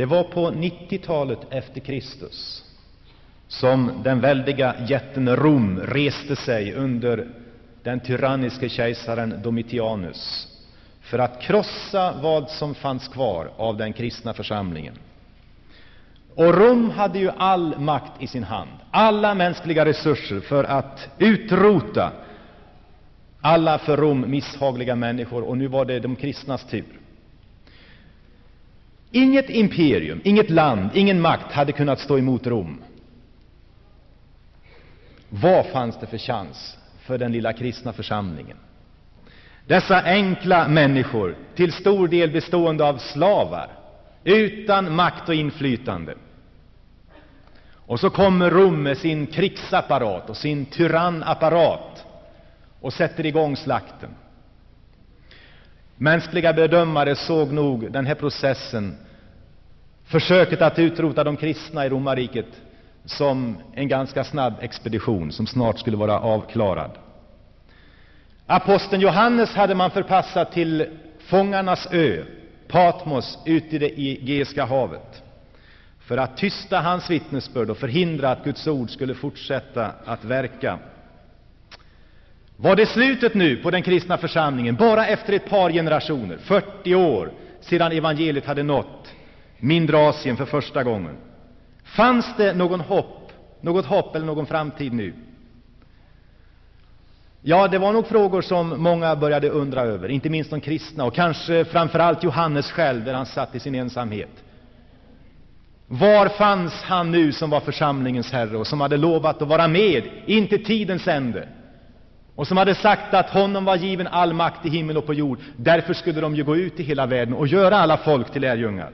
Det var på 90-talet efter Kristus som den väldiga jätten Rom reste sig under den tyranniske kejsaren Domitianus för att krossa vad som fanns kvar av den kristna församlingen. Och Rom hade ju all makt i sin hand, alla mänskliga resurser för att utrota alla för Rom misshagliga människor, och nu var det de kristnas tur. Inget imperium, inget land, ingen makt hade kunnat stå emot Rom. Vad fanns det för chans för den lilla kristna församlingen? Dessa enkla människor, till stor del bestående av slavar, utan makt och inflytande. Och så kommer Rom med sin krigsapparat och sin tyrannapparat och sätter igång slakten. Mänskliga bedömare såg nog den här processen, försöket att utrota de kristna i romarriket, som en ganska snabb expedition som snart skulle vara avklarad. Aposteln Johannes hade man förpassat till Fångarnas ö, Patmos, ute i det Egeiska havet, för att tysta hans vittnesbörd och förhindra att Guds ord skulle fortsätta att verka. Var det slutet nu på den kristna församlingen, bara efter ett par generationer, 40 år sedan evangeliet hade nått mindre Asien för första gången? Fanns det någon hopp, något hopp eller någon framtid nu? Ja, det var nog frågor som många började undra över, inte minst de kristna och kanske framför allt Johannes själv, där han satt i sin ensamhet. Var fanns han nu som var församlingens herre och som hade lovat att vara med in till tidens ände? Och som hade sagt att honom var given all makt i himmel och på jord. Därför skulle de ju gå ut i hela världen och göra alla folk till lärjungar.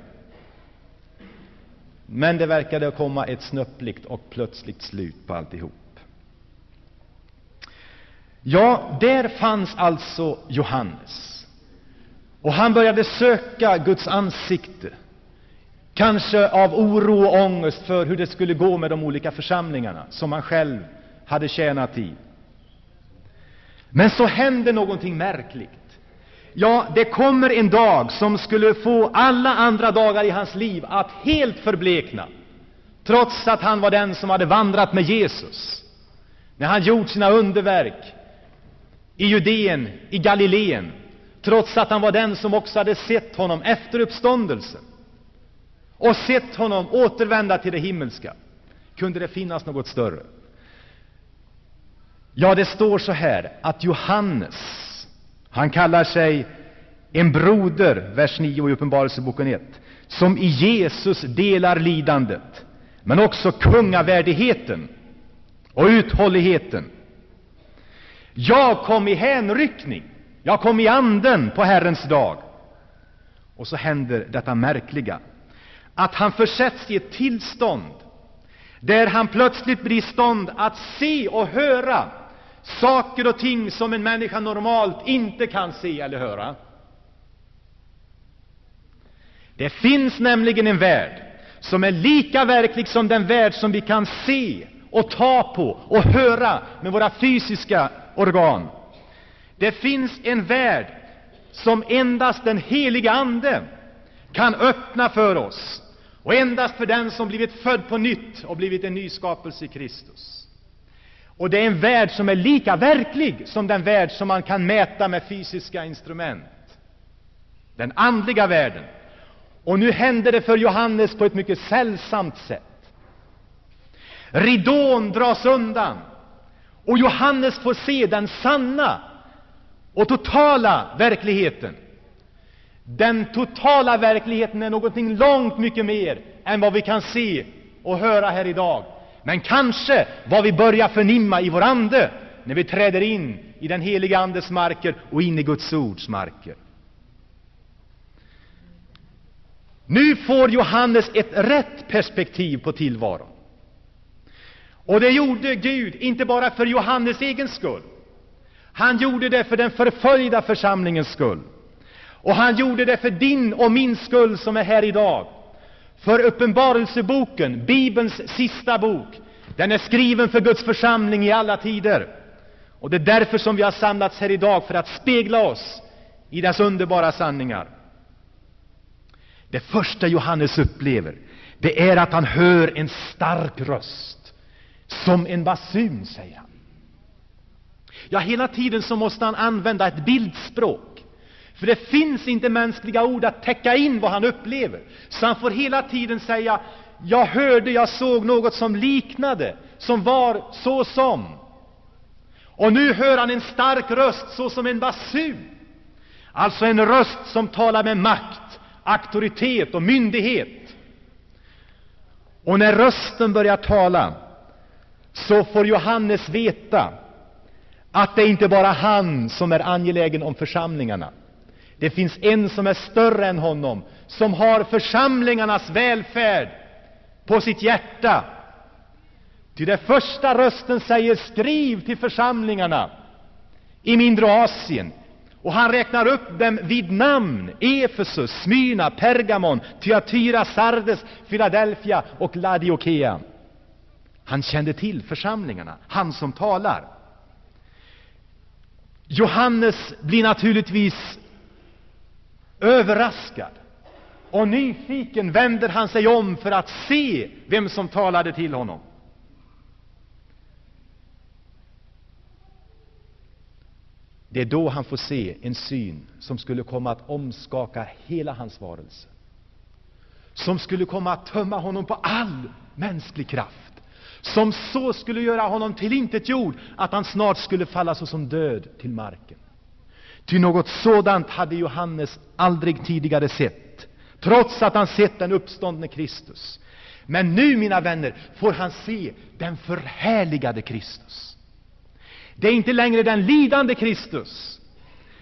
Men det verkade komma ett snöpligt och plötsligt slut på alltihop. Ja, där fanns alltså Johannes. Och han började söka Guds ansikte, kanske av oro och ångest för hur det skulle gå med de olika församlingarna som han själv hade tjänat i. Men så hände någonting märkligt. Ja, det kommer en dag som skulle få alla andra dagar i hans liv att helt förblekna, trots att han var den som hade vandrat med Jesus, när han gjort sina underverk i Judeen, i Galileen, trots att han var den som också hade sett honom efter uppståndelsen och sett honom återvända till det himmelska. Kunde det finnas något större? Ja, det står så här att Johannes, han kallar sig en broder, vers 9 i Uppenbarelseboken 1, som i Jesus delar lidandet, men också kungavärdigheten och uthålligheten. Jag kom i hänryckning, jag kom i anden på Herrens dag. Och så händer detta märkliga, att han försätts i ett tillstånd där han plötsligt blir i stånd att se och höra saker och ting som en människa normalt inte kan se eller höra. Det finns nämligen en värld som är lika verklig som den värld som vi kan se och ta på och höra med våra fysiska organ. Det finns en värld som endast den heliga Ande kan öppna för oss, och endast för den som blivit född på nytt och blivit en ny skapelse i Kristus. Och det är en värld som är lika verklig som den värld som man kan mäta med fysiska instrument. Den andliga världen. Och nu händer det för Johannes på ett mycket sällsamt sätt. Ridån dras undan, och Johannes får se den sanna och totala verkligheten. Den totala verkligheten är någonting långt mycket mer än vad vi kan se och höra här idag men kanske vad vi börjar förnimma i vår ande när vi träder in i den heliga Andes marker och in i Guds ords marker. Nu får Johannes ett rätt perspektiv på tillvaron. Och det gjorde Gud inte bara för Johannes egen skull. Han gjorde det för den förföljda församlingens skull. Och han gjorde det för din och min skull som är här idag. För Uppenbarelseboken, Bibelns sista bok, den är skriven för Guds församling i alla tider. Och det är därför som vi har samlats här idag, för att spegla oss i dess underbara sanningar. Det första Johannes upplever, det är att han hör en stark röst. Som en basun, säger han. Ja, hela tiden så måste han använda ett bildspråk. För det finns inte mänskliga ord att täcka in vad han upplever. Så han får hela tiden säga, jag hörde, jag såg något som liknade, som var så som. Och nu hör han en stark röst, så som en basun. Alltså en röst som talar med makt, auktoritet och myndighet. Och när rösten börjar tala, så får Johannes veta att det inte bara han som är angelägen om församlingarna. Det finns en som är större än honom, som har församlingarnas välfärd på sitt hjärta. Ty den första rösten säger skriv till församlingarna i mindre Asien. Och han räknar upp dem vid namn. Efesus, Smyrna, Pergamon, Thyatira, Sardes, Philadelphia och Laodikea. Han kände till församlingarna, han som talar. Johannes blir naturligtvis överraskad. Och nyfiken vänder han sig om för att se vem som talade till honom. Det är då han får se en syn som skulle komma att omskaka hela hans varelse. Som skulle komma att tömma honom på all mänsklig kraft. Som så skulle göra honom tillintetgjord att han snart skulle falla såsom död till marken. Ty något sådant hade Johannes aldrig tidigare sett, trots att han sett den uppståndne Kristus. Men nu, mina vänner, får han se den förhärligade Kristus. Det är inte längre den lidande Kristus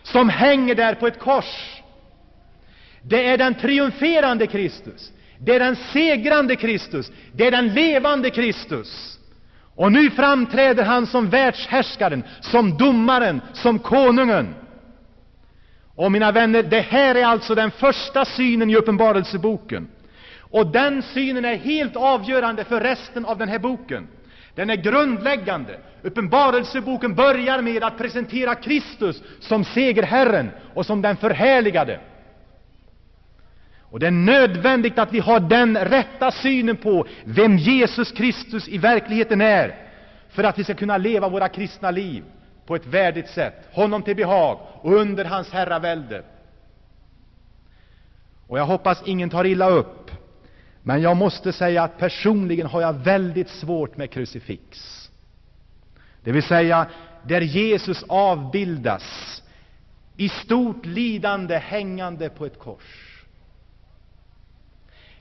som hänger där på ett kors. Det är den triumferande Kristus. Det är den segrande Kristus. Det är den levande Kristus. Och nu framträder han som världshärskaren, som domaren, som konungen. Och mina vänner, det här är alltså den första synen i Uppenbarelseboken. Och den synen är helt avgörande för resten av den här boken. Den är grundläggande. Uppenbarelseboken börjar med att presentera Kristus som segerherren och som den förhärligade. Och det är nödvändigt att vi har den rätta synen på vem Jesus Kristus i verkligheten är, för att vi skall kunna leva våra kristna liv på ett värdigt sätt, honom till behag och under hans herravälde. Och jag hoppas ingen tar illa upp, men jag måste säga att personligen har jag väldigt svårt med krucifix. Det vill säga, där Jesus avbildas i stort lidande hängande på ett kors.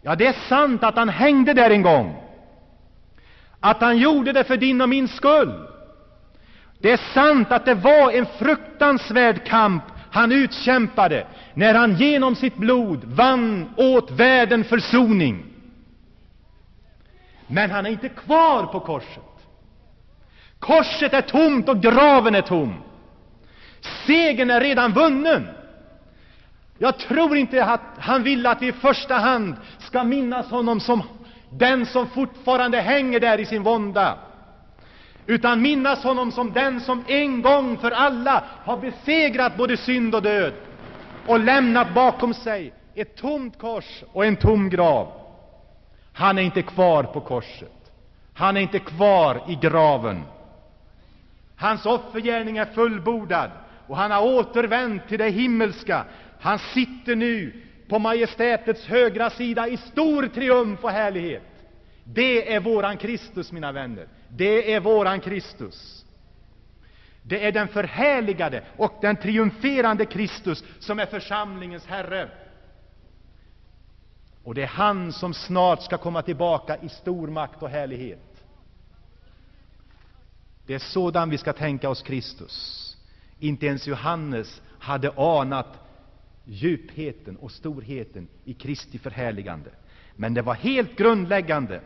Ja, det är sant att han hängde där en gång, att han gjorde det för din och min skull. Det är sant att det var en fruktansvärd kamp han utkämpade när han genom sitt blod vann åt världen försoning. Men han är inte kvar på korset. Korset är tomt och graven är tom. Segern är redan vunnen. Jag tror inte att han vill att vi i första hand skall minnas honom som den som fortfarande hänger där i sin vånda, utan minnas honom som den som en gång för alla har besegrat både synd och död och lämnat bakom sig ett tomt kors och en tom grav. Han är inte kvar på korset. Han är inte kvar i graven. Hans offergärning är fullbordad och han har återvänt till det himmelska. Han sitter nu på majestätets högra sida i stor triumf och härlighet. Det är våran Kristus, mina vänner. Det är våran Kristus. Det är den förhärligade och den triumferande Kristus som är församlingens Herre. Och det är han som snart skall komma tillbaka i stor makt och härlighet. Det är sådan vi skall tänka oss Kristus. Inte ens Johannes hade anat djupheten och storheten i Kristi förhärligande. Men det var helt grundläggande.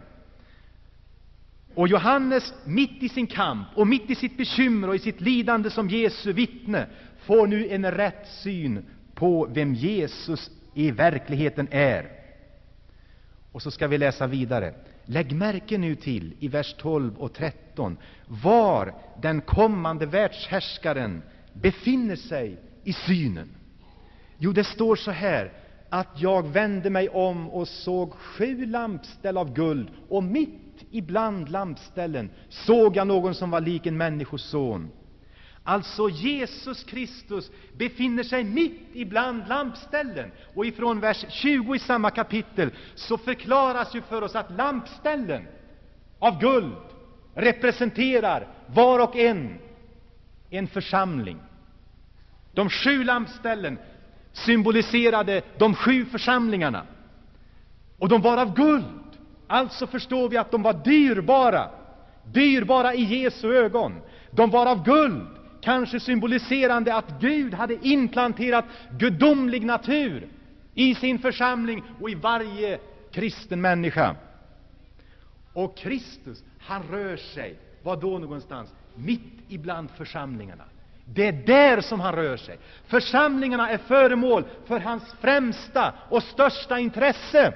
Och Johannes, mitt i sin kamp och mitt i sitt bekymmer och i sitt lidande som Jesu vittne, får nu en rätt syn på vem Jesus i verkligheten är. Och så ska vi läsa vidare. Lägg märke nu till i vers 12 och 13 var den kommande världshärskaren befinner sig i synen. Jo, det står så här, att jag vände mig om och såg sju lampställ av guld, och mitt ibland lampställen såg jag någon som var lik en människoson. Alltså Jesus Kristus befinner sig mitt ibland lampställen. Och ifrån vers 20 i samma kapitel så förklaras ju för oss att lampställen av guld representerar var och en en församling. De sju lampställen symboliserade de sju församlingarna. Och de var av guld. Alltså förstår vi att de var dyrbara, dyrbara i Jesu ögon. De var av guld, kanske symboliserande att Gud hade implanterat gudomlig natur i sin församling och i varje kristen människa. Och Kristus, han rör sig, var då någonstans? Mitt ibland församlingarna. Det är där som han rör sig. Församlingarna är föremål för hans främsta och största intresse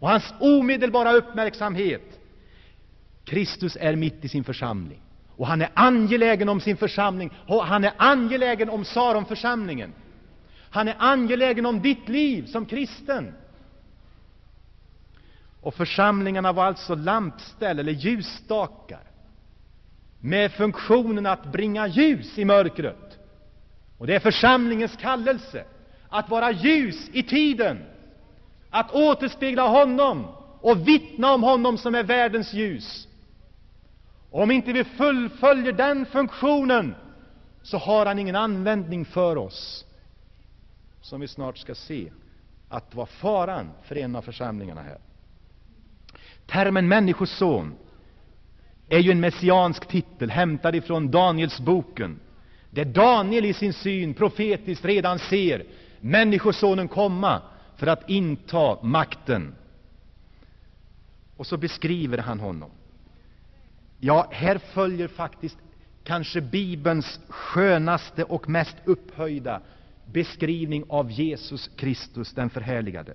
och hans omedelbara uppmärksamhet. Kristus är mitt i sin församling, och han är angelägen om sin församling, och han är angelägen om Saronförsamlingen. Han är angelägen om ditt liv som kristen. Och församlingarna var alltså lampställ eller ljusstakar med funktionen att bringa ljus i mörkret. Och det är församlingens kallelse att vara ljus i tiden, att återspegla honom och vittna om honom som är världens ljus. Om inte vi fullföljer den funktionen så har han ingen användning för oss, som vi snart ska se att var faran för en av församlingarna här. Termen människoson är ju en messiansk titel hämtad ifrån Danielsboken, där Daniel i sin syn profetiskt redan ser Människosonen komma för att inta makten. Och så beskriver han honom. Ja, här följer faktiskt kanske Bibelns skönaste och mest upphöjda beskrivning av Jesus Kristus, den förhärligade.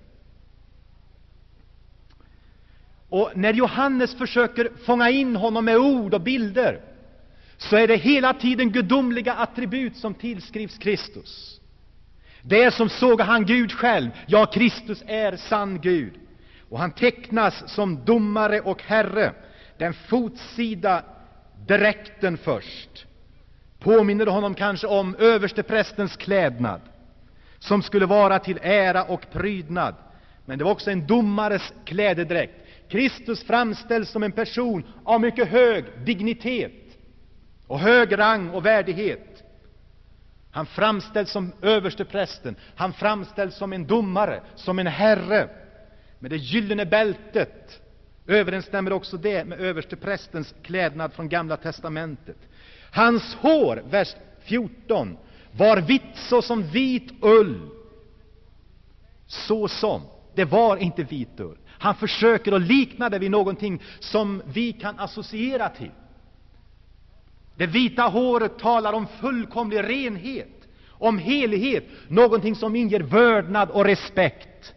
Och när Johannes försöker fånga in honom med ord och bilder, så är det hela tiden gudomliga attribut som tillskrivs Kristus. Det är som såg han Gud själv. Ja, Kristus är sann Gud. Och han tecknas som domare och herre. Den fotsida dräkten först påminner honom kanske om översteprästens klädnad, som skulle vara till ära och prydnad. Men det var också en domares klädedräkt. Kristus framställs som en person av mycket hög dignitet och hög rang och värdighet. Han framställs som översteprästen, han framställs som en domare, som en herre. Med det gyllene bältet överensstämmer också det med översteprästens klädnad från Gamla testamentet. Hans hår, vers 14, var vitt såsom vit ull. Så som. Det var inte vit ull. Han försöker att likna det vid någonting som vi kan associera till. Det vita håret talar om fullkomlig renhet, om helighet, någonting som inger vördnad och respekt.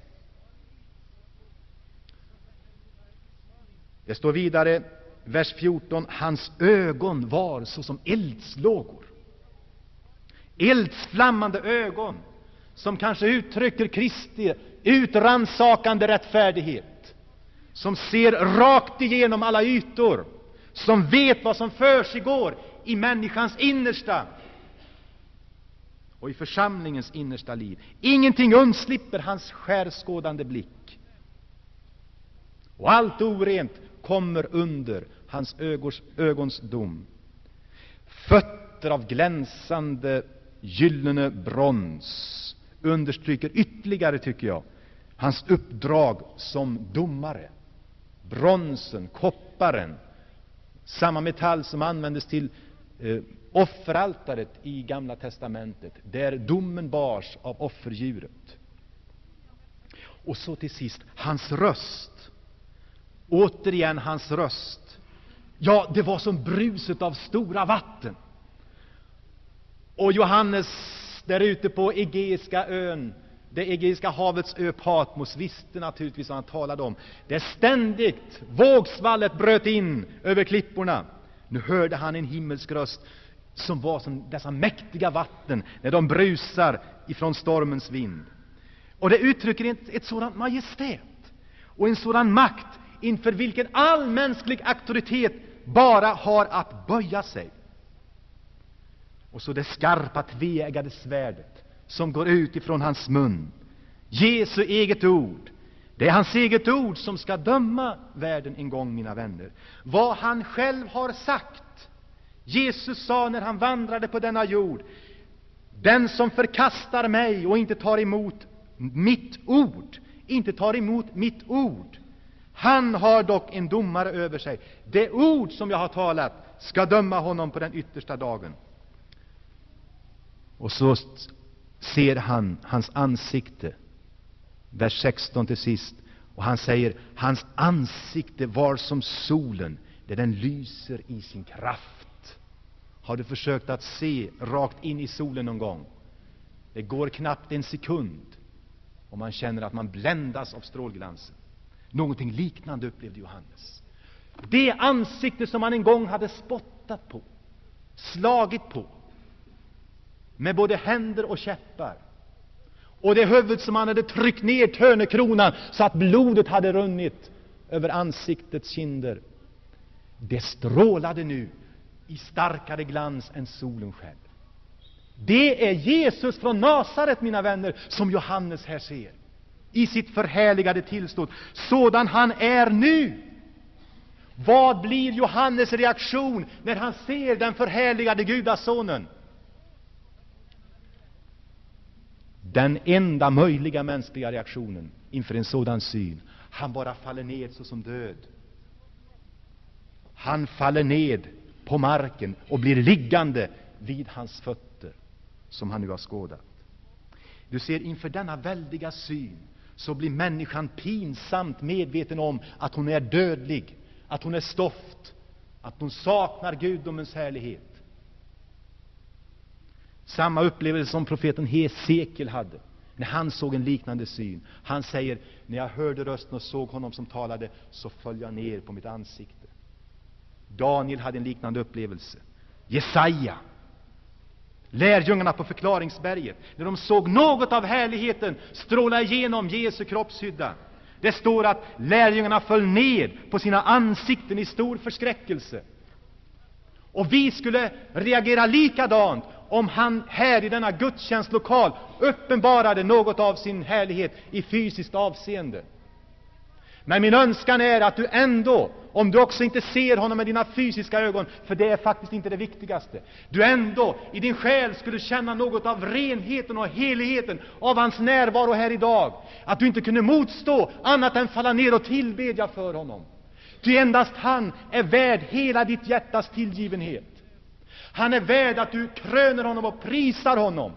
Det står vidare, vers 14, hans ögon var såsom eldslågor. Eldsflammande ögon, som kanske uttrycker Kristi utransakande rättfärdighet, som ser rakt igenom alla ytor, som vet vad som försiggår i människans innersta och i församlingens innersta liv. Ingenting undslipper hans skärskådande blick. Och allt orent kommer under hans ögons, ögons dom. Fötter av glänsande gyllene brons understryker ytterligare, tycker jag, hans uppdrag som domare. Bronsen, kopparen, samma metall som användes till eh, offeraltaret i Gamla testamentet, där domen bars av offerdjuret. Och så till sist, hans röst. Återigen hans röst. Ja, det var som bruset av stora vatten. Och Johannes där ute på Egeiska ön, det Egeiska havets ö Patmos, visste naturligtvis vad han talade om. Det ständigt vågsvallet bröt in över klipporna. Nu hörde han en himmelsk röst som var som dessa mäktiga vatten när de brusar ifrån stormens vind. Och det uttrycker ett, ett sådant majestät och en sådan makt inför vilken all mänsklig auktoritet bara har att böja sig. Och så det skarpa tveeggade svärdet som går ut ifrån hans mun, Jesu eget ord. Det är hans eget ord som ska döma världen en gång, mina vänner. Vad han själv har sagt. Jesus sa när han vandrade på denna jord, den som förkastar mig och inte tar emot mitt ord, inte tar emot mitt ord, han har dock en domare över sig. Det ord som jag har talat ska döma honom på den yttersta dagen. Och så ser han hans ansikte, vers 16 till sist, och han säger hans ansikte var som solen, där den lyser i sin kraft. Har du försökt att se rakt in i solen någon gång? Det går knappt en sekund och man känner att man bländas av strålglansen. Någonting liknande upplevde Johannes. Det ansikte som han en gång hade spottat på, slagit på, med både händer och käppar, och det huvud som han hade tryckt ner törnekronan så att blodet hade runnit över ansiktets kinder, det strålade nu i starkare glans än solen själv. Det är Jesus från Nasaret, mina vänner, som Johannes här ser i sitt förhärligade tillstånd, sådan han är nu. Vad blir Johannes reaktion när han ser den förhärligade Gudasonen? Den enda möjliga mänskliga reaktionen inför en sådan syn. Han bara faller ned såsom död. Han faller ned på marken och blir liggande vid hans fötter, som han nu har skådat. Du ser, inför denna väldiga syn så blir människan pinsamt medveten om att hon är dödlig, att hon är stoft, att hon saknar gudomens härlighet. Samma upplevelse som profeten Hesekiel hade när han såg en liknande syn. Han säger, när jag hörde rösten och såg honom som talade, så föll jag ner på mitt ansikte. Daniel hade en liknande upplevelse. Jesaja, lärjungarna på förklaringsberget, när de såg något av härligheten stråla igenom Jesu kroppshydda. Det står att lärjungarna föll ned på sina ansikten i stor förskräckelse. Och vi skulle reagera likadant om han här i denna gudstjänstlokal uppenbarade något av sin härlighet i fysiskt avseende. Men min önskan är att du ändå, om du också inte ser honom med dina fysiska ögon, för det är faktiskt inte det viktigaste, du ändå i din själ skulle känna något av renheten och heligheten av hans närvaro här idag. Att du inte kunde motstå annat än falla ner och tillbedja för honom. Ty endast han är värd hela ditt hjärtas tillgivenhet. Han är värd att du kröner honom och prisar honom.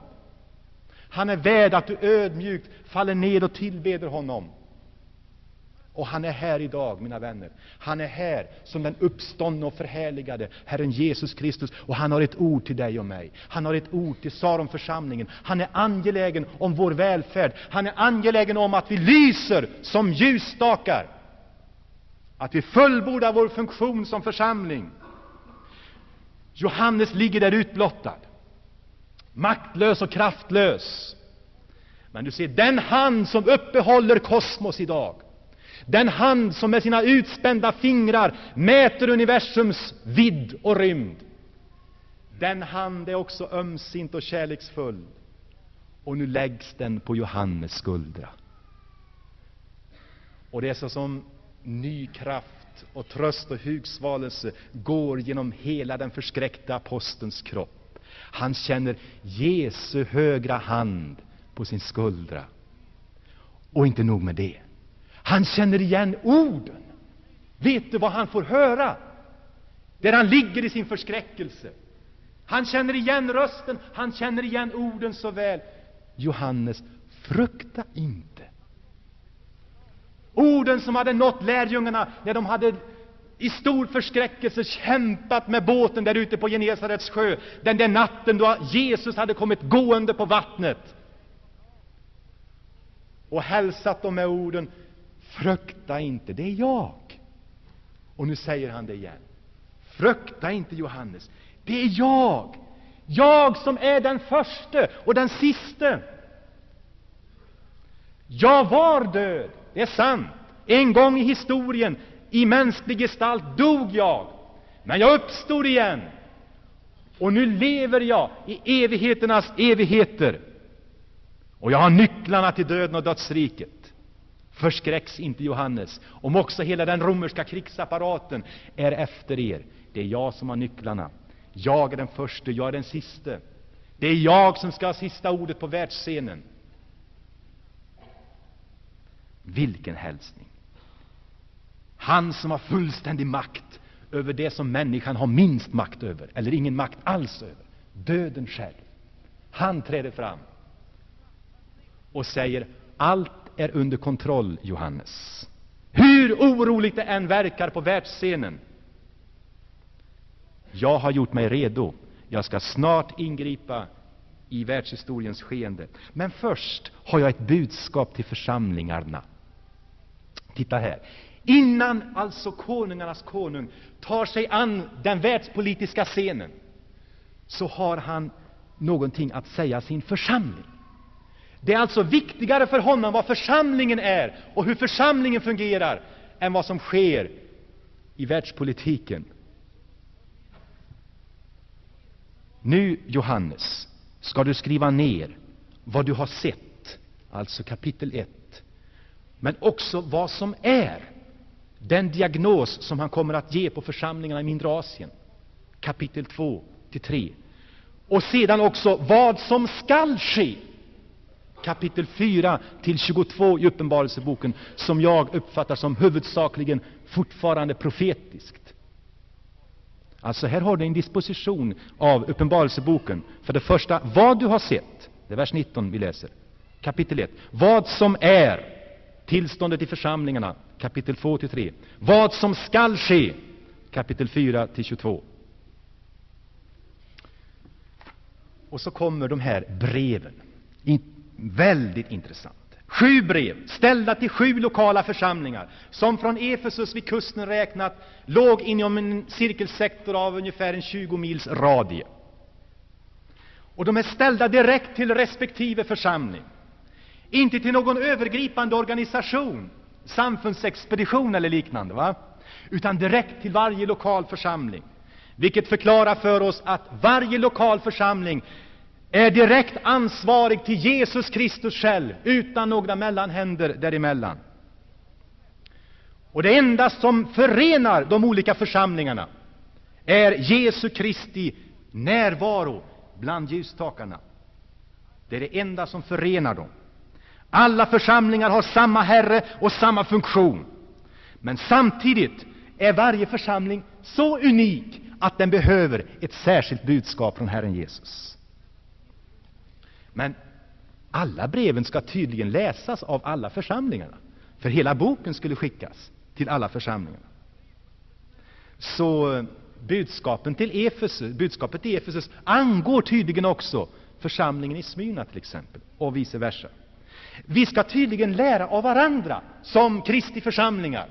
Han är värd att du ödmjukt faller ned och tillbeder honom. Och han är här idag, mina vänner. Han är här som den uppståndne och förhärligade Herren Jesus Kristus. Och han har ett ord till dig och mig. Han har ett ord till Saronförsamlingen. Han är angelägen om vår välfärd. Han är angelägen om att vi lyser som ljusstakar. Att vi fullbordar vår funktion som församling. Johannes ligger där utblottad, maktlös och kraftlös. Men du ser, den hand som uppehåller kosmos idag, den hand som med sina utspända fingrar mäter universums vidd och rymd, den hand är också ömsint och kärleksfull. Och nu läggs den på Johannes skuldra. Och det är så som ny kraft och tröst och hugsvalelse går genom hela den förskräckta apostelns kropp. Han känner Jesu högra hand på sin skuldra. Och inte nog med det. Han känner igen orden. Vet du vad han får höra? Där han ligger i sin förskräckelse. Han känner igen rösten, han känner igen orden så väl. Johannes, frukta inte. Orden som hade nått lärjungarna när de hade i stor förskräckelse kämpat med båten där ute på Genesarets sjö, den där natten då Jesus hade kommit gående på vattnet och hälsat dem med orden Frukta inte, det är jag. Och nu säger han det igen. Frukta inte, Johannes, det är jag. Jag som är den förste och den siste. Jag var död, det är sant. En gång i historien, i mänsklig gestalt, dog jag. Men jag uppstod igen. Och nu lever jag i evigheternas evigheter. Och jag har nycklarna till döden och dödsriket. Förskräcks inte Johannes, om också hela den romerska krigsapparaten är efter er. Det är jag som har nycklarna. Jag är den förste, jag är den siste. Det är jag som ska ha sista ordet på världsscenen. Vilken hälsning! Han som har fullständig makt över det som människan har minst makt över, eller ingen makt alls över, döden själv. Han träder fram och säger allt är under kontroll, Johannes. Hur oroligt det än verkar på världsscenen. Jag har gjort mig redo. Jag ska snart ingripa i världshistoriens skeende. Men först har jag ett budskap till församlingarna. Titta här. Innan alltså konungarnas konung tar sig an den världspolitiska scenen, så har han någonting att säga sin församling. Det är alltså viktigare för honom vad församlingen är och hur församlingen fungerar än vad som sker i världspolitiken. Nu, Johannes, ska du skriva ner vad du har sett, alltså kapitel 1, men också vad som är den diagnos som han kommer att ge på församlingarna i mindre Asien, kapitel 2 till 3. Och sedan också vad som skall ske, kapitel 4 till 22 i Uppenbarelseboken, som jag uppfattar som huvudsakligen fortfarande profetiskt. Alltså, här har du en disposition av Uppenbarelseboken. För det första, vad du har sett. Det är vers 19 vi läser. Kapitel 1. Vad som är tillståndet i församlingarna. Kapitel 2 till 3. Vad som skall ske. Kapitel 4 till 22. Och så kommer de här breven. In, väldigt intressant. Sju brev, ställda till sju lokala församlingar, som från Efesus vid kusten räknat låg inom en cirkelsektor av ungefär en 20 mils radie. Och de är ställda direkt till respektive församling, inte till någon övergripande organisation, samfundsexpedition eller liknande, va? utan direkt till varje lokal församling. Vilket förklarar för oss att varje lokal församling är direkt ansvarig till Jesus Kristus själv, utan några mellanhänder däremellan. Och det enda som förenar de olika församlingarna är Jesu Kristi närvaro bland ljusstakarna. Det är det enda som förenar dem. Alla församlingar har samma Herre och samma funktion. Men samtidigt är varje församling så unik att den behöver ett särskilt budskap från Herren Jesus. Men alla breven ska tydligen läsas av alla församlingarna, för hela boken skulle skickas till alla församlingarna. Så eh, budskapen till Efesus, budskapet till Efesus angår tydligen också församlingen i Smyrna till exempel, och vice versa. Vi ska tydligen lära av varandra som Kristi församlingar.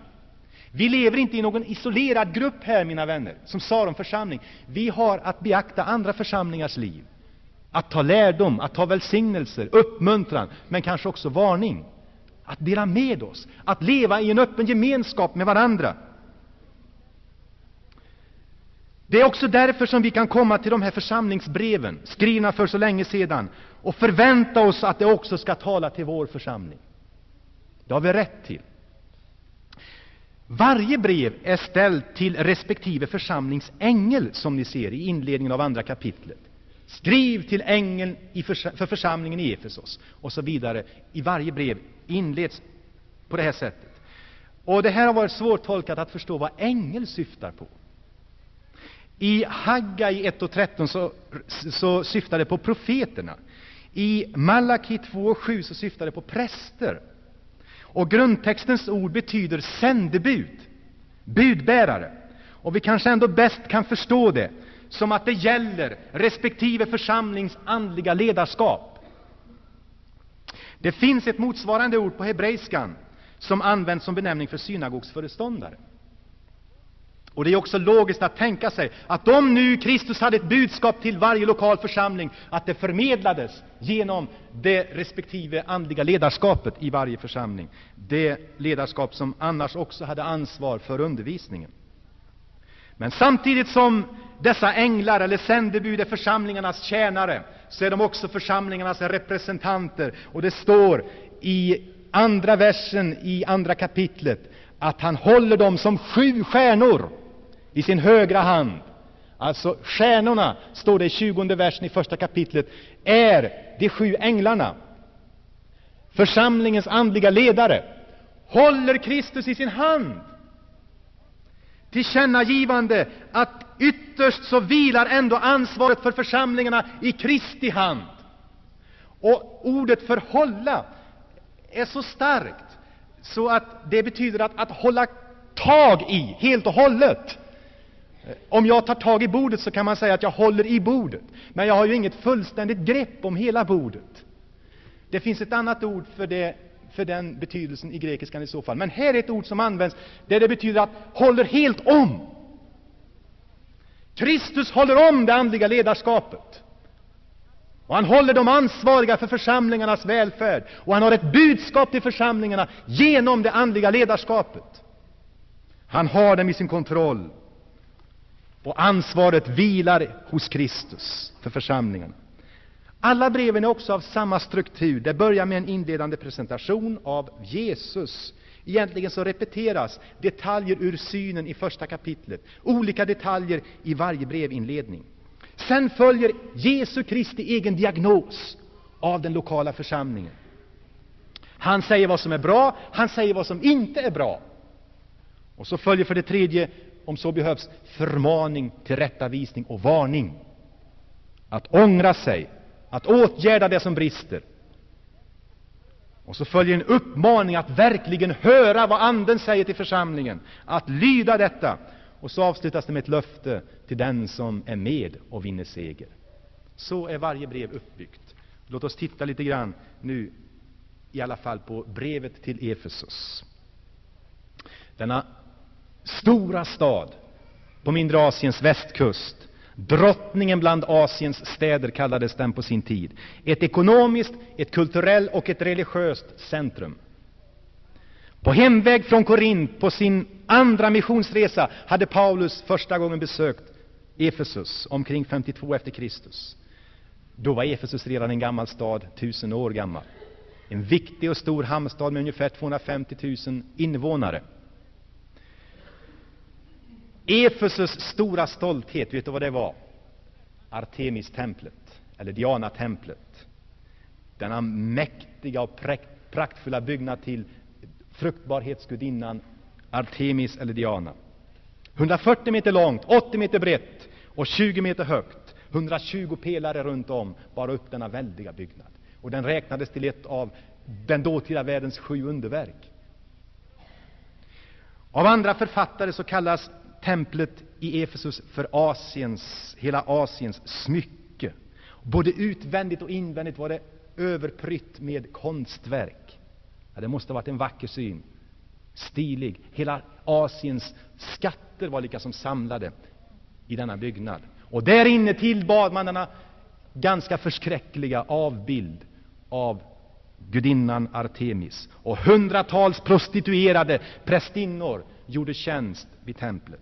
Vi lever inte i någon isolerad grupp här, mina vänner, som Saron församling. Vi har att beakta andra församlingars liv att ta lärdom, att ta välsignelser, uppmuntran, men kanske också varning. Att dela med oss, att leva i en öppen gemenskap med varandra. Det är också därför som vi kan komma till de här församlingsbreven, skrivna för så länge sedan, och förvänta oss att det också ska tala till vår församling. Det har vi rätt till. Varje brev är ställt till respektive församlingsängel, som ni ser i inledningen av andra kapitlet. Skriv till ängeln för församlingen i Efesos och så vidare. I varje brev inleds på det här sättet. Och Det här har varit svårtolkat att förstå vad ängel syftar på. I Haggai 1 och 13 så, så syftar det på profeterna. I Malaki 2 och 7 så syftar det på präster. Och grundtextens ord betyder sändebud, budbärare. Och vi kanske ändå bäst kan förstå det som att det gäller respektive församlings andliga ledarskap. Det finns ett motsvarande ord på hebreiskan som används som benämning för synagogsföreståndare. Och det är också logiskt att tänka sig att om nu Kristus hade ett budskap till varje lokal församling, att det förmedlades genom det respektive andliga ledarskapet i varje församling. Det ledarskap som annars också hade ansvar för undervisningen. Men samtidigt som dessa änglar eller sändebud är församlingarnas tjänare, så är de också församlingarnas representanter. Och det står i andra versen i andra kapitlet att han håller dem som sju stjärnor i sin högra hand. Alltså stjärnorna, står det i tjugonde versen i första kapitlet, är de sju änglarna. Församlingens andliga ledare håller Kristus i sin hand. Tillkännagivande att ytterst så vilar ändå ansvaret för församlingarna i Kristi hand. Och ordet förhålla är så starkt så att det betyder att, att hålla tag i helt och hållet. Eh, om jag tar tag i bordet så kan man säga att jag håller i bordet, men jag har ju inget fullständigt grepp om hela bordet. Det finns ett annat ord för, det, för den betydelsen i grekiskan i så fall, men här är ett ord som används där det betyder att håller helt om. Kristus håller om det andliga ledarskapet. Och han håller de ansvariga för församlingarnas välfärd. Och han har ett budskap till församlingarna genom det andliga ledarskapet. Han har dem i sin kontroll. Och ansvaret vilar hos Kristus för församlingarna. Alla breven är också av samma struktur. Det börjar med en inledande presentation av Jesus. Egentligen så repeteras detaljer ur synen i första kapitlet, olika detaljer i varje brevinledning. Sen följer Jesu Kristi egen diagnos av den lokala församlingen. Han säger vad som är bra, han säger vad som inte är bra. Och så följer för det tredje om så behövs, förmaning, tillrättavisning och varning. Att ångra sig, att åtgärda det som brister. Och så följer en uppmaning att verkligen höra vad Anden säger till församlingen, att lyda detta. Och så avslutas det med ett löfte till den som är med och vinner seger. Så är varje brev uppbyggt. Låt oss titta lite grann nu, i alla fall på brevet till Efesos. Denna stora stad på mindre Asiens västkust. Drottningen bland Asiens städer kallades den på sin tid. Ett ekonomiskt, ett kulturellt och ett religiöst centrum. På hemväg från Korint på sin andra missionsresa hade Paulus första gången besökt Efesus omkring 52 efter Kristus. Då var Efesus redan en gammal stad, tusen år gammal. En viktig och stor hamnstad med ungefär 250 000 invånare. Efesus stora stolthet, vet du vad det var? Artemistemplet, eller Dianatemplet. Denna mäktiga och praktfulla byggnad till fruktbarhetsgudinnan Artemis eller Diana. 140 meter långt, 80 meter brett och 20 meter högt. 120 pelare runt om bar upp denna väldiga byggnad. Och den räknades till ett av den dåtida världens sju underverk. Av andra författare så kallas templet i Efesus för Asiens, hela Asiens smycke. Både utvändigt och invändigt var det överprytt med konstverk. Ja, det måste ha varit en vacker syn. Stilig. Hela Asiens skatter var lika som samlade i denna byggnad. Och där inne tillbad man denna ganska förskräckliga avbild av gudinnan Artemis. Och hundratals prostituerade prästinnor gjorde tjänst vid templet.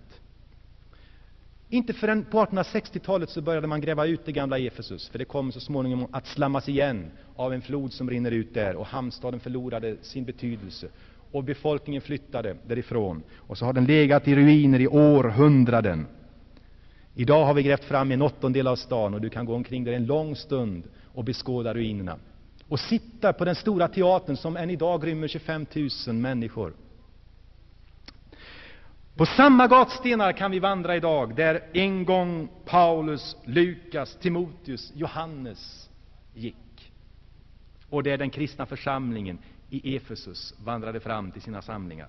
Inte förrän på 1860-talet så började man gräva ut det gamla Efesus, för det kom så småningom att slammas igen av en flod som rinner ut där, och hamnstaden förlorade sin betydelse. Och befolkningen flyttade därifrån, och så har den legat i ruiner i århundraden. Idag har vi grävt fram en åttondel av stan, och du kan gå omkring där en lång stund och beskåda ruinerna. Och sitta på den stora teatern som än idag rymmer 25 000 människor. På samma gatstenar kan vi vandra idag, där en gång Paulus, Lukas, Timoteus, Johannes gick. Och där den kristna församlingen i Efesus vandrade fram till sina samlingar.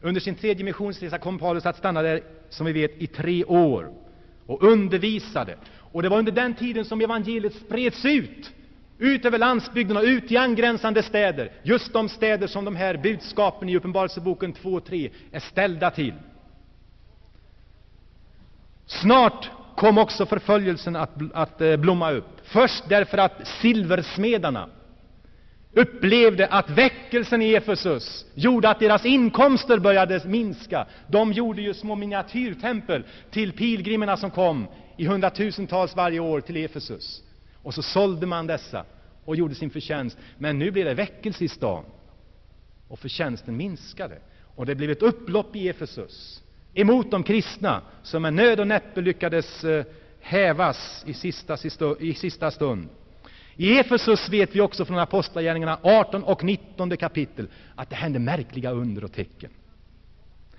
Under sin tredje missionsresa kom Paulus att stanna där, som vi vet, i tre år och undervisade. Och det var under den tiden som evangeliet spreds ut ut över landsbygden och ut i angränsande städer, just de städer som de här budskapen i Uppenbarelseboken 2 och 3 är ställda till. Snart kom också förföljelsen att, att eh, blomma upp. Först därför att silversmedarna upplevde att väckelsen i Efesus gjorde att deras inkomster började minska. De gjorde ju små miniatyrtempel till pilgrimerna som kom i hundratusentals varje år till Efesus. Och så sålde man dessa och gjorde sin förtjänst. Men nu blev det väckelse i stan och förtjänsten minskade. Och det blev ett upplopp i Efesus emot de kristna som med nöd och näppe lyckades eh, hävas i sista, i sista stund. I Efesus vet vi också från Apostlagärningarna 18 och 19 kapitel att det hände märkliga under och tecken.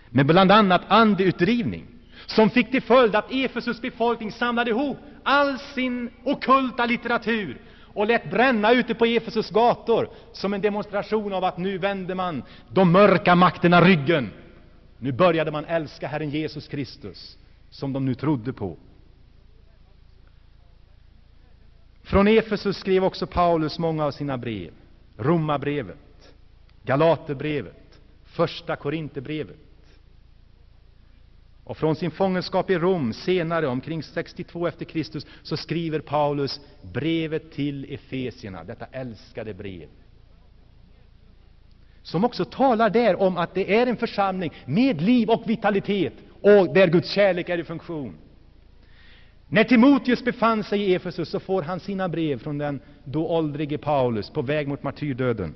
Med bland annat andeutdrivning, som fick till följd att Efesus befolkning samlade ihop all sin okulta litteratur och lät bränna ute på Efesus gator som en demonstration av att nu vände man de mörka makterna ryggen. Nu började man älska Herren Jesus Kristus, som de nu trodde på. Från Efesus skrev också Paulus många av sina brev. Romarbrevet, Galaterbrevet, Första Korinthierbrevet. Och från sin fångenskap i Rom senare, omkring 62 efter Kristus, så skriver Paulus brevet till Efesierna, detta älskade brev. Som också talar där om att det är en församling med liv och vitalitet och där Guds kärlek är i funktion. När Timoteus befann sig i Efesus så får han sina brev från den då åldrige Paulus på väg mot martyrdöden.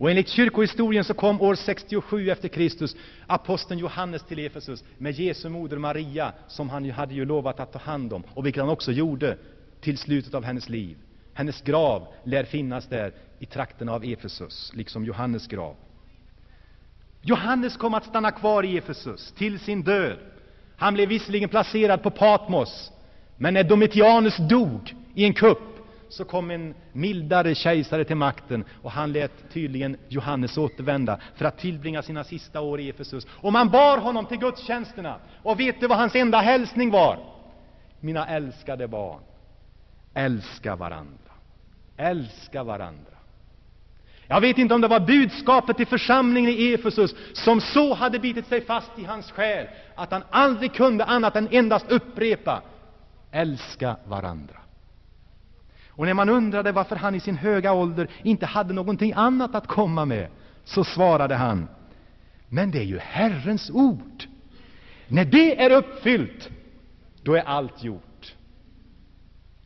Och enligt kyrkohistorien så kom år 67 efter Kristus aposteln Johannes till Efesus med Jesu moder Maria, som han ju hade ju lovat att ta hand om, och vilket han också gjorde till slutet av hennes liv. Hennes grav lär finnas där i trakten av Efesus, liksom Johannes grav. Johannes kom att stanna kvar i Efesus till sin död. Han blev visserligen placerad på Patmos, men när Domitianus dog i en kupp så kom en mildare kejsare till makten och han lät tydligen Johannes återvända för att tillbringa sina sista år i Efesus. Och man bar honom till gudstjänsterna. Och vet du vad hans enda hälsning var? Mina älskade barn, älska varandra. Älska varandra. Jag vet inte om det var budskapet till församlingen i Efesus som så hade bitit sig fast i hans själ att han aldrig kunde annat än endast upprepa älska varandra. Och när man undrade varför han i sin höga ålder inte hade någonting annat att komma med, så svarade han, men det är ju Herrens ord. När det är uppfyllt, då är allt gjort.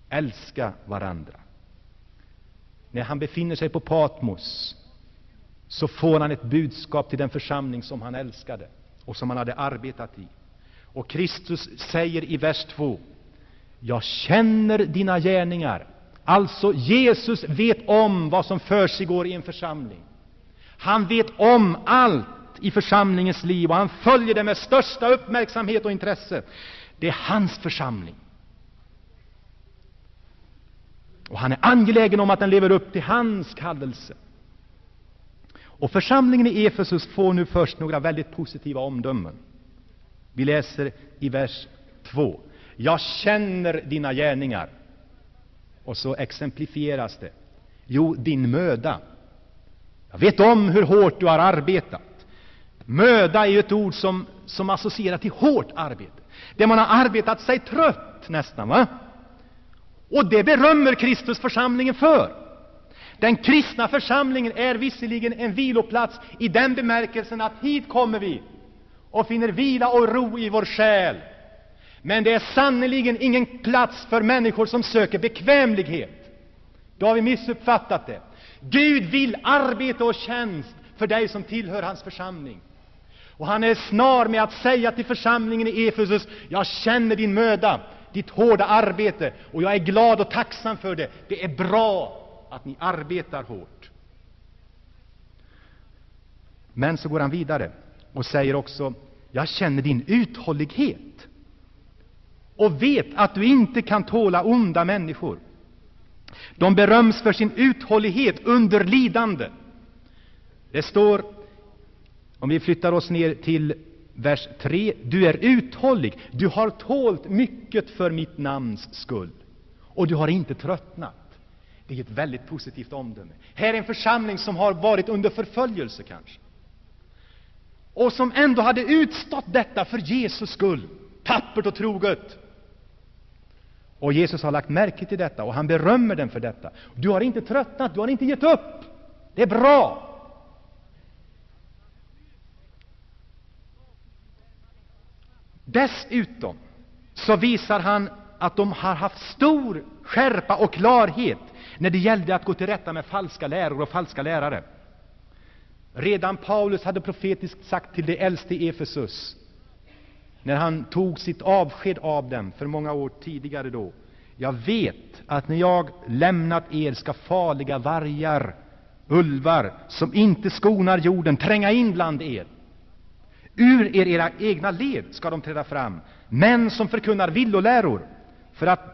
Älska varandra. När han befinner sig på Patmos, så får han ett budskap till den församling som han älskade och som han hade arbetat i. Och Kristus säger i vers 2, jag känner dina gärningar Alltså, Jesus vet om vad som försiggår i en församling. Han vet om allt i församlingens liv och han följer det med största uppmärksamhet och intresse. Det är hans församling. Och han är angelägen om att den lever upp till hans kallelse. Och församlingen i Efesus får nu först några väldigt positiva omdömen. Vi läser i vers 2. Jag känner dina gärningar. Och så exemplifieras det. Jo, din möda. Jag vet om hur hårt du har arbetat. Möda är ju ett ord som, som associerar till hårt arbete. Det man har arbetat sig trött nästan, va? Och det berömmer Kristus församlingen för. Den kristna församlingen är visserligen en viloplats i den bemärkelsen att hit kommer vi och finner vila och ro i vår själ. Men det är sannerligen ingen plats för människor som söker bekvämlighet. Då har vi missuppfattat det. Gud vill arbete och tjänst för dig som tillhör hans församling. Och han är snar med att säga till församlingen i Efesus, jag känner din möda, ditt hårda arbete, och jag är glad och tacksam för det. Det är bra att ni arbetar hårt. Men så går han vidare och säger också, jag känner din uthållighet och vet att du inte kan tåla onda människor. De beröms för sin uthållighet under lidande. Det står, om vi flyttar oss ner till vers 3, du är uthållig, du har tålt mycket för mitt namns skull, och du har inte tröttnat. Det är ett väldigt positivt omdöme. Här är en församling som har varit under förföljelse, kanske, och som ändå hade utstått detta för Jesus skull. tappert och troget. Och Jesus har lagt märke till detta och han berömmer den för detta. Du har inte tröttnat, du har inte gett upp. Det är bra. Dessutom så visar han att de har haft stor skärpa och klarhet när det gällde att gå till rätta med falska läror och falska lärare. Redan Paulus hade profetiskt sagt till de äldste i Efesus, när han tog sitt avsked av dem för många år tidigare då. Jag vet att när jag lämnat er ska farliga vargar, ulvar, som inte skonar jorden, tränga in bland er. Ur er era egna led ska de träda fram, män som förkunnar villoläror, för att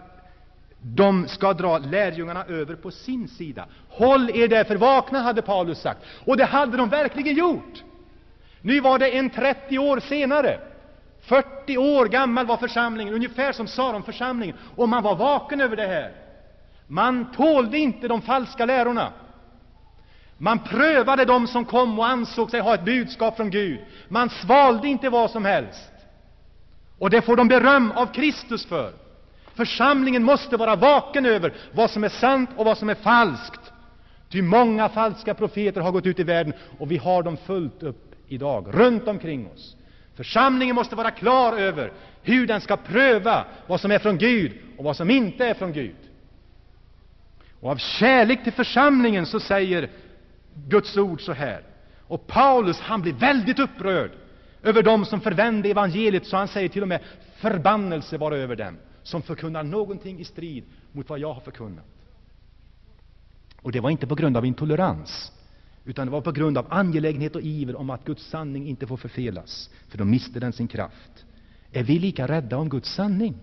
de ska dra lärjungarna över på sin sida. Håll er därför vakna, hade Paulus sagt. Och det hade de verkligen gjort. Nu var det en 30 år senare. 40 år gammal var församlingen, ungefär som Saron-församlingen, och man var vaken över det här. Man tålde inte de falska lärorna. Man prövade dem som kom och ansåg sig ha ett budskap från Gud. Man svalde inte vad som helst. Och det får de beröm av Kristus för. Församlingen måste vara vaken över vad som är sant och vad som är falskt. Ty många falska profeter har gått ut i världen, och vi har dem fullt upp idag, runt omkring oss. Församlingen måste vara klar över hur den ska pröva vad som är från Gud och vad som inte är från Gud. Och av kärlek till församlingen så säger Guds ord så här. Och Paulus han blir väldigt upprörd över dem som förvände evangeliet, så han säger till och med förbannelse vara över dem som förkunnar någonting i strid mot vad jag har förkunnat. Och det var inte på grund av intolerans, utan det var på grund av angelägenhet och iver om att Guds sanning inte får förfelas, för då mister den sin kraft. Är vi lika rädda om Guds sanning?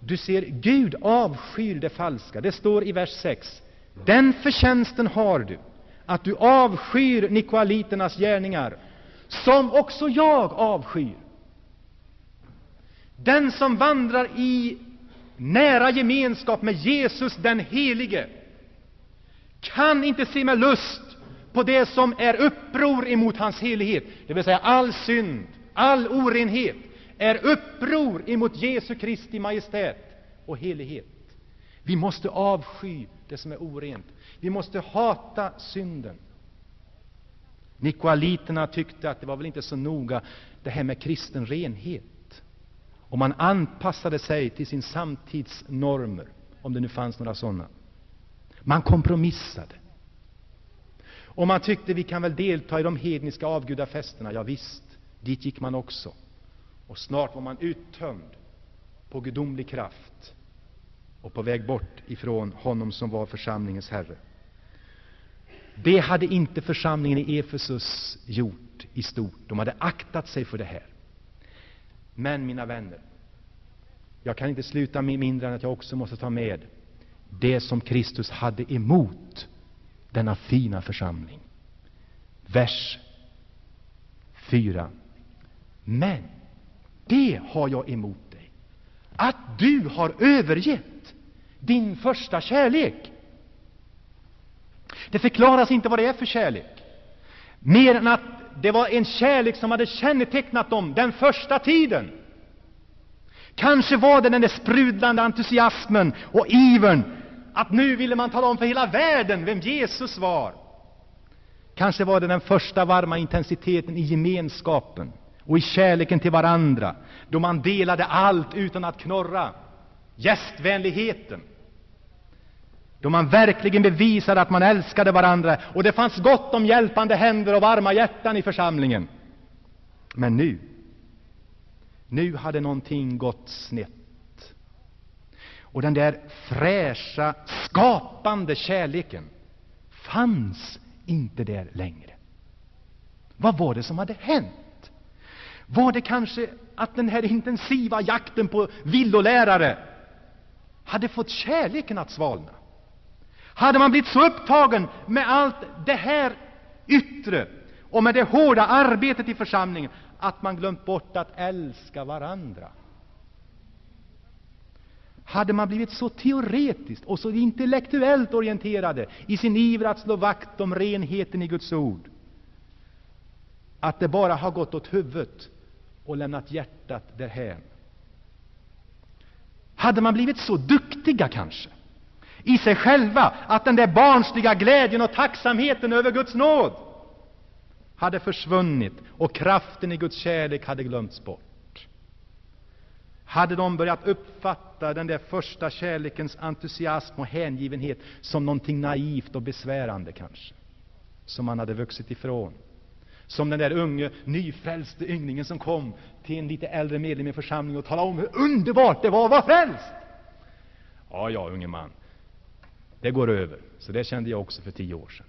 Du ser, Gud avskyr det falska. Det står i vers 6. Den förtjänsten har du, att du avskyr nikoaliternas gärningar, som också jag avskyr. Den som vandrar i nära gemenskap med Jesus den Helige kan inte se med lust på det som är uppror emot hans helighet, det vill säga all synd, all orenhet, är uppror emot Jesu Kristi majestät och helighet. Vi måste avsky det som är orent. Vi måste hata synden. Nikoaliterna tyckte att det var väl inte så noga det här med kristen renhet. Och man anpassade sig till sin samtids normer, om det nu fanns några sådana. Man kompromissade. Och man tyckte vi kan väl delta i de hedniska avgudafesterna. Ja, visst, dit gick man också. Och snart var man uttömd på gudomlig kraft och på väg bort ifrån honom som var församlingens Herre. Det hade inte församlingen i Efesus gjort i stort. De hade aktat sig för det här. Men, mina vänner, jag kan inte sluta med mindre än att jag också måste ta med det som Kristus hade emot denna fina församling. Vers 4. Men det har jag emot dig, att du har övergett din första kärlek. Det förklaras inte vad det är för kärlek, mer än att det var en kärlek som hade kännetecknat dem den första tiden. Kanske var det den där sprudlande entusiasmen och ivern att nu ville man tala om för hela världen vem Jesus var. Kanske var det den första varma intensiteten i gemenskapen och i kärleken till varandra, då man delade allt utan att knorra. Gästvänligheten. Då man verkligen bevisade att man älskade varandra och det fanns gott om hjälpande händer och varma hjärtan i församlingen. Men nu, nu hade någonting gått snett. Och den där fräscha, skapande kärleken fanns inte där längre. Vad var det som hade hänt? Var det kanske att den här intensiva jakten på villolärare hade fått kärleken att svalna? Hade man blivit så upptagen med allt det här yttre och med det hårda arbetet i församlingen att man glömt bort att älska varandra? Hade man blivit så teoretiskt och så intellektuellt orienterade i sin iver att slå vakt om renheten i Guds ord att det bara har gått åt huvudet och lämnat hjärtat därhän. Hade man blivit så duktiga kanske i sig själva att den där barnsliga glädjen och tacksamheten över Guds nåd hade försvunnit och kraften i Guds kärlek hade glömts bort. Hade de börjat uppfatta den där första kärlekens entusiasm och hängivenhet som någonting naivt och besvärande kanske, som man hade vuxit ifrån. Som den där unge, nyfrälste ynglingen som kom till en lite äldre medlem i församlingen och talade om hur underbart det var att vara frälst. Ja, ja, unge man, det går över. Så det kände jag också för tio år sedan.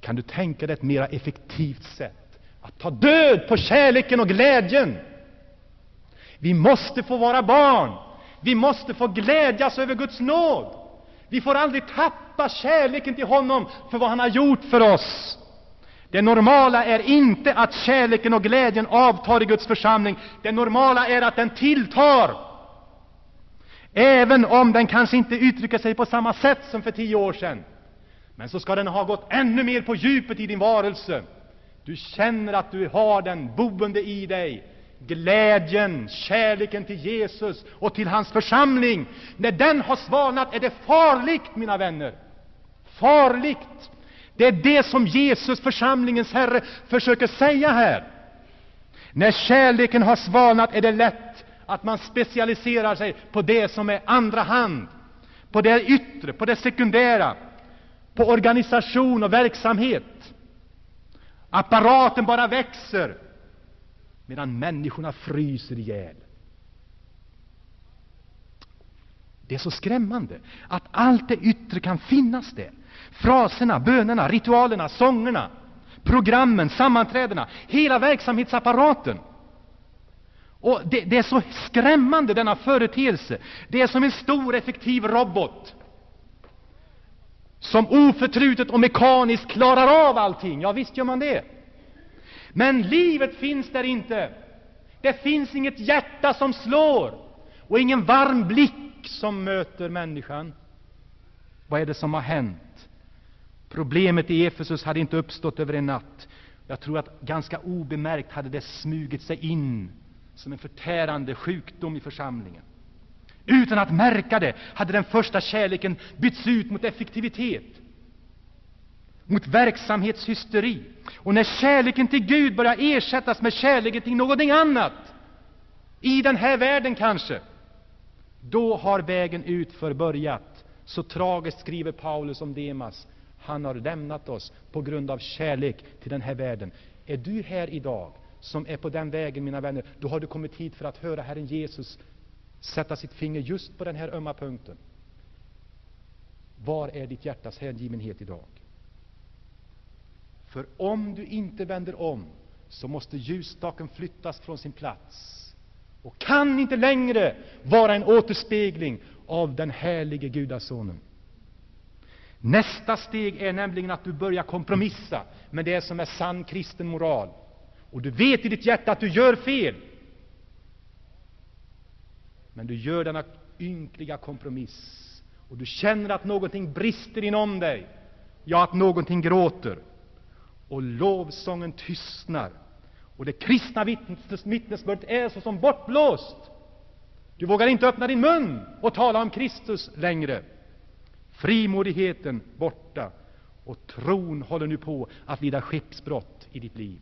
Kan du tänka dig ett mera effektivt sätt att ta död på kärleken och glädjen? Vi måste få vara barn. Vi måste få glädjas över Guds nåd. Vi får aldrig tappa kärleken till honom för vad han har gjort för oss. Det normala är inte att kärleken och glädjen avtar i Guds församling. Det normala är att den tilltar. Även om den kanske inte uttrycker sig på samma sätt som för tio år sedan. Men så ska den ha gått ännu mer på djupet i din varelse. Du känner att du har den boende i dig. Glädjen, kärleken till Jesus och till hans församling. När den har svalnat är det farligt, mina vänner. Farligt! Det är det som Jesus, församlingens Herre, försöker säga här. När kärleken har svalnat är det lätt att man specialiserar sig på det som är andra hand, på det yttre, på det sekundära, på organisation och verksamhet. Apparaten bara växer, medan människorna fryser ihjäl. Det är så skrämmande att allt det yttre kan finnas där. Fraserna, bönerna, ritualerna, sångerna, programmen, sammanträdena, hela verksamhetsapparaten. Och det, det, är så skrämmande, denna företeelse. Det är som en stor effektiv robot som oförtrutet och mekaniskt klarar av allting. Ja, visst gör man det. Men livet finns där inte. Det finns inget hjärta som slår och ingen varm blick som möter människan. Vad är det som har hänt? Problemet i Efesus hade inte uppstått över en natt. Jag tror att ganska obemärkt hade det smugit sig in som en förtärande sjukdom i församlingen. Utan att märka det hade den första kärleken bytts ut mot effektivitet, mot verksamhetshysteri. Och när kärleken till Gud börjar ersättas med kärleken till någonting annat, i den här världen kanske, då har vägen utför börjat. Så tragiskt skriver Paulus om Demas. Han har lämnat oss på grund av kärlek till den här världen. Är du här idag som är på den vägen, mina vänner, då har du kommit hit för att höra Herren Jesus sätta sitt finger just på den här ömma punkten. Var är ditt hjärtas hängivenhet idag? För om du inte vänder om, så måste ljusstaken flyttas från sin plats och kan inte längre vara en återspegling av den härlige Gudasonen. Nästa steg är nämligen att du börjar kompromissa med det som är sann kristen moral. Och du vet i ditt hjärta att du gör fel. Men du gör denna ynkliga kompromiss och du känner att någonting brister inom dig, ja, att någonting gråter. Och lovsången tystnar och det kristna vittnesbördet är såsom bortblåst. Du vågar inte öppna din mun och tala om Kristus längre. Frimodigheten borta och tron håller nu på att lida skeppsbrott i ditt liv.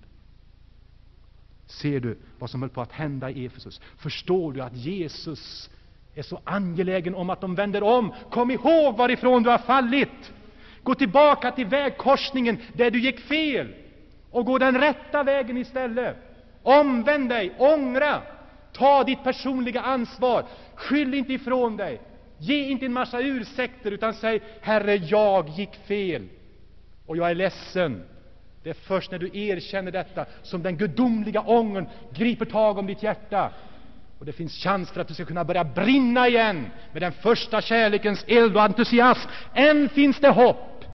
Ser du vad som höll på att hända i Efesus? Förstår du att Jesus är så angelägen om att de vänder om? Kom ihåg varifrån du har fallit! Gå tillbaka till vägkorsningen där du gick fel och gå den rätta vägen istället. Omvänd dig, ångra, ta ditt personliga ansvar, skyll inte ifrån dig. Ge inte en massa ursäkter, utan säg Herre, jag gick fel och jag är ledsen. Det är först när du erkänner detta som den gudomliga ångern griper tag om ditt hjärta. Och det finns chans för att du ska kunna börja brinna igen med den första kärlekens eld och entusiasm. Än finns det hopp.